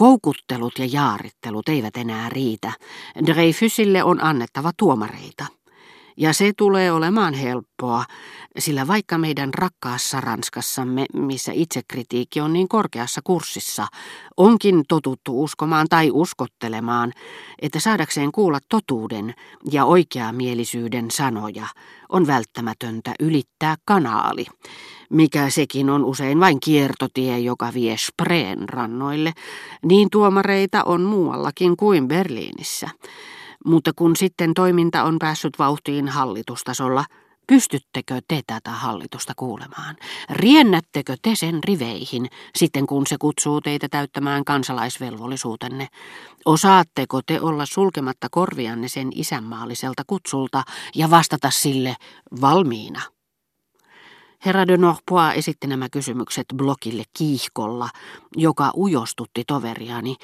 Koukuttelut ja jaarittelut eivät enää riitä. Dreyfusille on annettava tuomareita. Ja se tulee olemaan helppoa, sillä vaikka meidän rakkaassa Ranskassamme, missä itsekritiikki on niin korkeassa kurssissa, onkin totuttu uskomaan tai uskottelemaan, että saadakseen kuulla totuuden ja oikeamielisyyden sanoja, on välttämätöntä ylittää kanaali, mikä sekin on usein vain kiertotie, joka vie Spreen rannoille, niin tuomareita on muuallakin kuin Berliinissä. Mutta kun sitten toiminta on päässyt vauhtiin hallitustasolla, pystyttekö te tätä hallitusta kuulemaan? Riennättekö te sen riveihin sitten kun se kutsuu teitä täyttämään kansalaisvelvollisuutenne? Osaatteko te olla sulkematta korvianne sen isänmaalliselta kutsulta ja vastata sille valmiina? Herra de Norpois esitti nämä kysymykset blokille kiihkolla, joka ujostutti toveriani,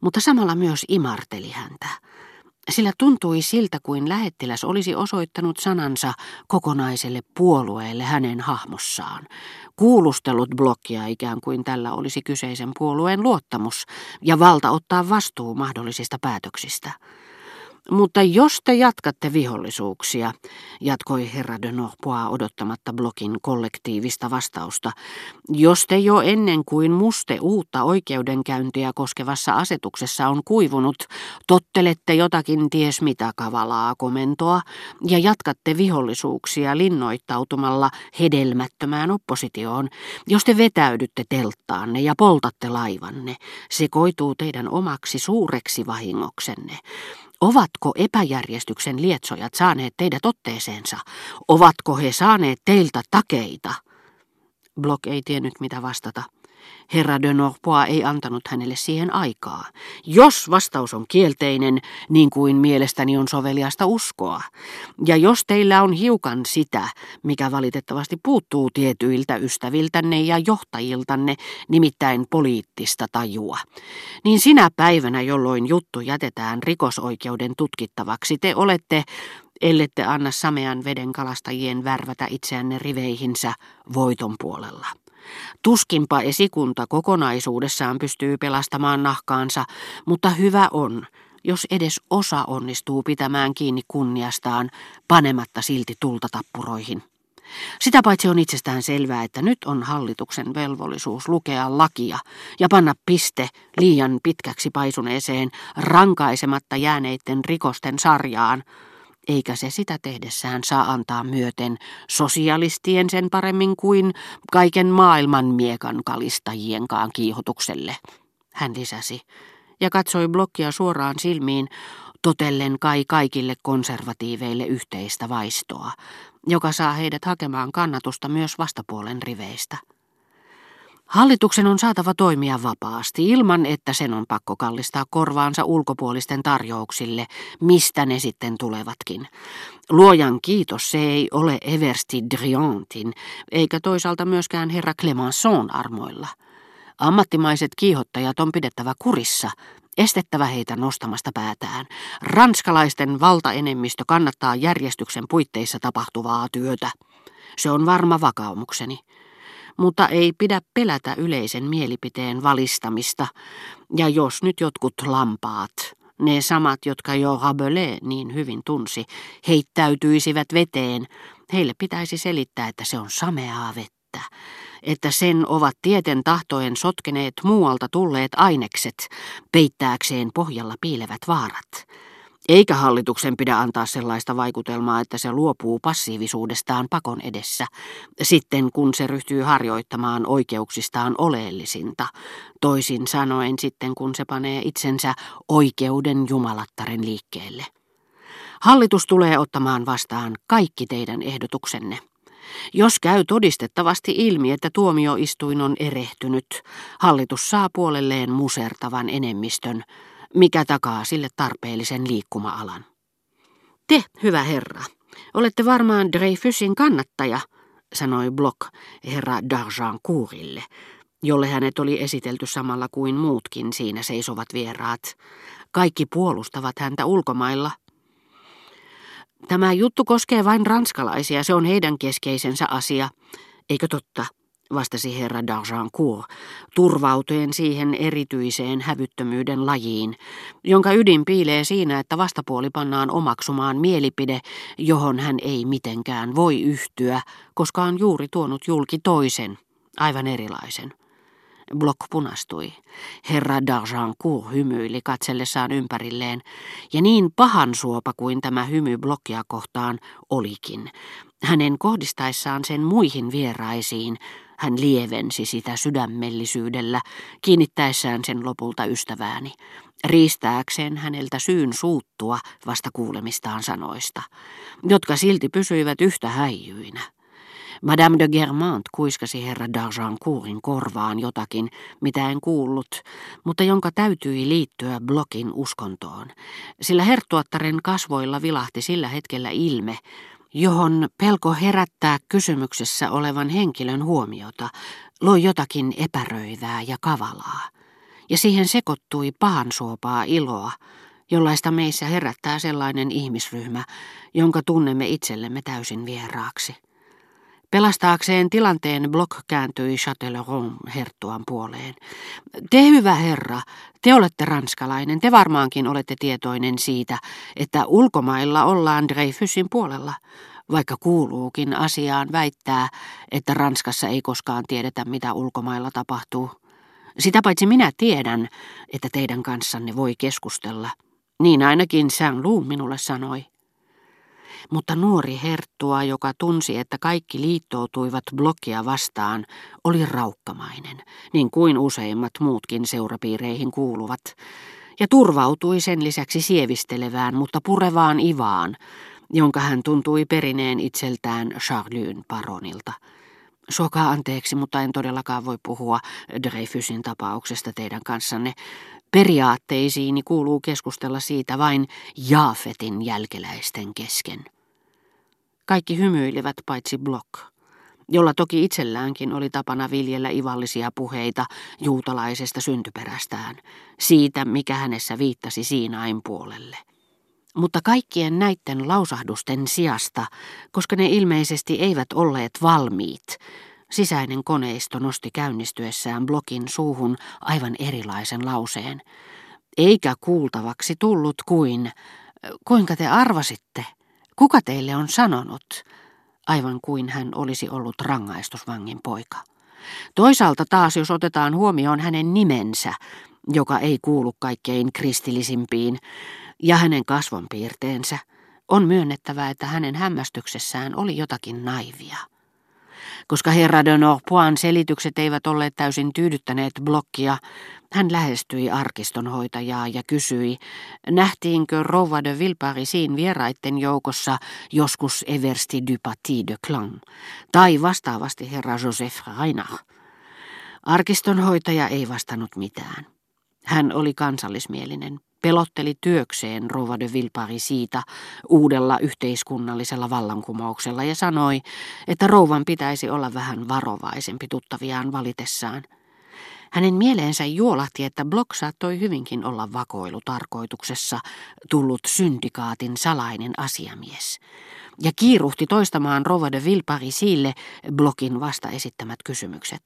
mutta samalla myös imarteli häntä sillä tuntui siltä kuin lähettiläs olisi osoittanut sanansa kokonaiselle puolueelle hänen hahmossaan. Kuulustellut blokkia ikään kuin tällä olisi kyseisen puolueen luottamus ja valta ottaa vastuu mahdollisista päätöksistä. Mutta jos te jatkatte vihollisuuksia, jatkoi herra de Norpois odottamatta blokin kollektiivista vastausta, jos te jo ennen kuin muste uutta oikeudenkäyntiä koskevassa asetuksessa on kuivunut, tottelette jotakin ties mitä kavalaa komentoa ja jatkatte vihollisuuksia linnoittautumalla hedelmättömään oppositioon, jos te vetäydytte telttaanne ja poltatte laivanne, se koituu teidän omaksi suureksi vahingoksenne. Ovatko epäjärjestyksen lietsojat saaneet teidät otteeseensa? Ovatko he saaneet teiltä takeita? Block ei tiennyt mitä vastata. Herra de Norpois ei antanut hänelle siihen aikaa. Jos vastaus on kielteinen, niin kuin mielestäni on soveliasta uskoa, ja jos teillä on hiukan sitä, mikä valitettavasti puuttuu tietyiltä ystäviltänne ja johtajiltanne, nimittäin poliittista tajua, niin sinä päivänä, jolloin juttu jätetään rikosoikeuden tutkittavaksi, te olette ellette anna samean veden kalastajien värvätä itseänne riveihinsä voiton puolella. Tuskinpa esikunta kokonaisuudessaan pystyy pelastamaan nahkaansa, mutta hyvä on, jos edes osa onnistuu pitämään kiinni kunniastaan, panematta silti tulta tappuroihin. Sitä paitsi on itsestään selvää, että nyt on hallituksen velvollisuus lukea lakia ja panna piste liian pitkäksi paisuneeseen rankaisematta jääneiden rikosten sarjaan, eikä se sitä tehdessään saa antaa myöten sosialistien sen paremmin kuin kaiken maailman miekan kalistajienkaan kiihotukselle. Hän lisäsi ja katsoi blokkia suoraan silmiin, totellen kai kaikille konservatiiveille yhteistä vaistoa, joka saa heidät hakemaan kannatusta myös vastapuolen riveistä. Hallituksen on saatava toimia vapaasti ilman, että sen on pakko kallistaa korvaansa ulkopuolisten tarjouksille, mistä ne sitten tulevatkin. Luojan kiitos, se ei ole Eversti Driantin, eikä toisaalta myöskään herra Clemenceau armoilla. Ammattimaiset kiihottajat on pidettävä kurissa, estettävä heitä nostamasta päätään. Ranskalaisten valtaenemmistö kannattaa järjestyksen puitteissa tapahtuvaa työtä. Se on varma vakaumukseni mutta ei pidä pelätä yleisen mielipiteen valistamista. Ja jos nyt jotkut lampaat, ne samat, jotka jo Rabelais niin hyvin tunsi, heittäytyisivät veteen, heille pitäisi selittää, että se on sameaa vettä, että sen ovat tieten tahtojen sotkeneet muualta tulleet ainekset, peittääkseen pohjalla piilevät vaarat. Eikä hallituksen pidä antaa sellaista vaikutelmaa, että se luopuu passiivisuudestaan pakon edessä, sitten kun se ryhtyy harjoittamaan oikeuksistaan oleellisinta, toisin sanoen sitten kun se panee itsensä oikeuden jumalattaren liikkeelle. Hallitus tulee ottamaan vastaan kaikki teidän ehdotuksenne. Jos käy todistettavasti ilmi, että tuomioistuin on erehtynyt, hallitus saa puolelleen musertavan enemmistön, mikä takaa sille tarpeellisen liikkuma-alan. Te, hyvä herra, olette varmaan Dreyfusin kannattaja, sanoi Block herra D'Argencourille, jolle hänet oli esitelty samalla kuin muutkin siinä seisovat vieraat. Kaikki puolustavat häntä ulkomailla. Tämä juttu koskee vain ranskalaisia, se on heidän keskeisensä asia. Eikö totta? Vastasi herra d'Argencourt, turvautuen siihen erityiseen hävyttömyyden lajiin, jonka ydin piilee siinä, että vastapuoli pannaan omaksumaan mielipide, johon hän ei mitenkään voi yhtyä, koska on juuri tuonut julki toisen, aivan erilaisen. Block punastui. Herra d'Argencourt hymyili katsellessaan ympärilleen, ja niin pahan suopa kuin tämä hymy blokkia kohtaan olikin. Hänen kohdistaessaan sen muihin vieraisiin, hän lievensi sitä sydämellisyydellä, kiinnittäessään sen lopulta ystävääni, riistääkseen häneltä syyn suuttua vasta kuulemistaan sanoista, jotka silti pysyivät yhtä häijyinä. Madame de Germant kuiskasi herra d'Argencourtin korvaan jotakin, mitä en kuullut, mutta jonka täytyi liittyä blokin uskontoon, sillä herttuattaren kasvoilla vilahti sillä hetkellä ilme, johon pelko herättää kysymyksessä olevan henkilön huomiota, loi jotakin epäröivää ja kavalaa. Ja siihen sekoittui pahansuopaa iloa, jollaista meissä herättää sellainen ihmisryhmä, jonka tunnemme itsellemme täysin vieraaksi. Pelastaakseen tilanteen Block kääntyi Châtellerault herttuan puoleen. Te hyvä herra, te olette ranskalainen, te varmaankin olette tietoinen siitä, että ulkomailla ollaan Dreyfusin puolella, vaikka kuuluukin asiaan väittää, että Ranskassa ei koskaan tiedetä, mitä ulkomailla tapahtuu. Sitä paitsi minä tiedän, että teidän kanssanne voi keskustella. Niin ainakin Saint-Lou minulle sanoi. Mutta nuori herttua, joka tunsi, että kaikki liittoutuivat blokkia vastaan, oli raukkamainen, niin kuin useimmat muutkin seurapiireihin kuuluvat, ja turvautui sen lisäksi sievistelevään, mutta purevaan ivaan, jonka hän tuntui perineen itseltään Charlyn paronilta. Sokaa anteeksi, mutta en todellakaan voi puhua Dreyfusin tapauksesta teidän kanssanne. Periaatteisiini kuuluu keskustella siitä vain Jaafetin jälkeläisten kesken. Kaikki hymyilivät paitsi Block, jolla toki itselläänkin oli tapana viljellä ivallisia puheita juutalaisesta syntyperästään, siitä mikä hänessä viittasi Siinain puolelle. Mutta kaikkien näiden lausahdusten sijasta, koska ne ilmeisesti eivät olleet valmiit, sisäinen koneisto nosti käynnistyessään blokin suuhun aivan erilaisen lauseen. Eikä kuultavaksi tullut kuin, kuinka te arvasitte, kuka teille on sanonut, aivan kuin hän olisi ollut rangaistusvangin poika. Toisaalta taas, jos otetaan huomioon hänen nimensä, joka ei kuulu kaikkein kristillisimpiin, ja hänen kasvonpiirteensä, on myönnettävä, että hänen hämmästyksessään oli jotakin naivia. Koska herra de Norpoin selitykset eivät olleet täysin tyydyttäneet blokkia, hän lähestyi arkistonhoitajaa ja kysyi, nähtiinkö rouva de Vilparisiin vieraitten joukossa joskus Eversti du Paty de Clan, tai vastaavasti herra Joseph Reinach. Arkistonhoitaja ei vastannut mitään. Hän oli kansallismielinen, pelotteli työkseen Rova de Vilpari siitä uudella yhteiskunnallisella vallankumouksella ja sanoi, että rouvan pitäisi olla vähän varovaisempi tuttaviaan valitessaan. Hänen mieleensä juolahti, että Block saattoi hyvinkin olla vakoilutarkoituksessa tullut syndikaatin salainen asiamies, ja kiiruhti toistamaan Rova de Vilparisille Blockin vasta esittämät kysymykset.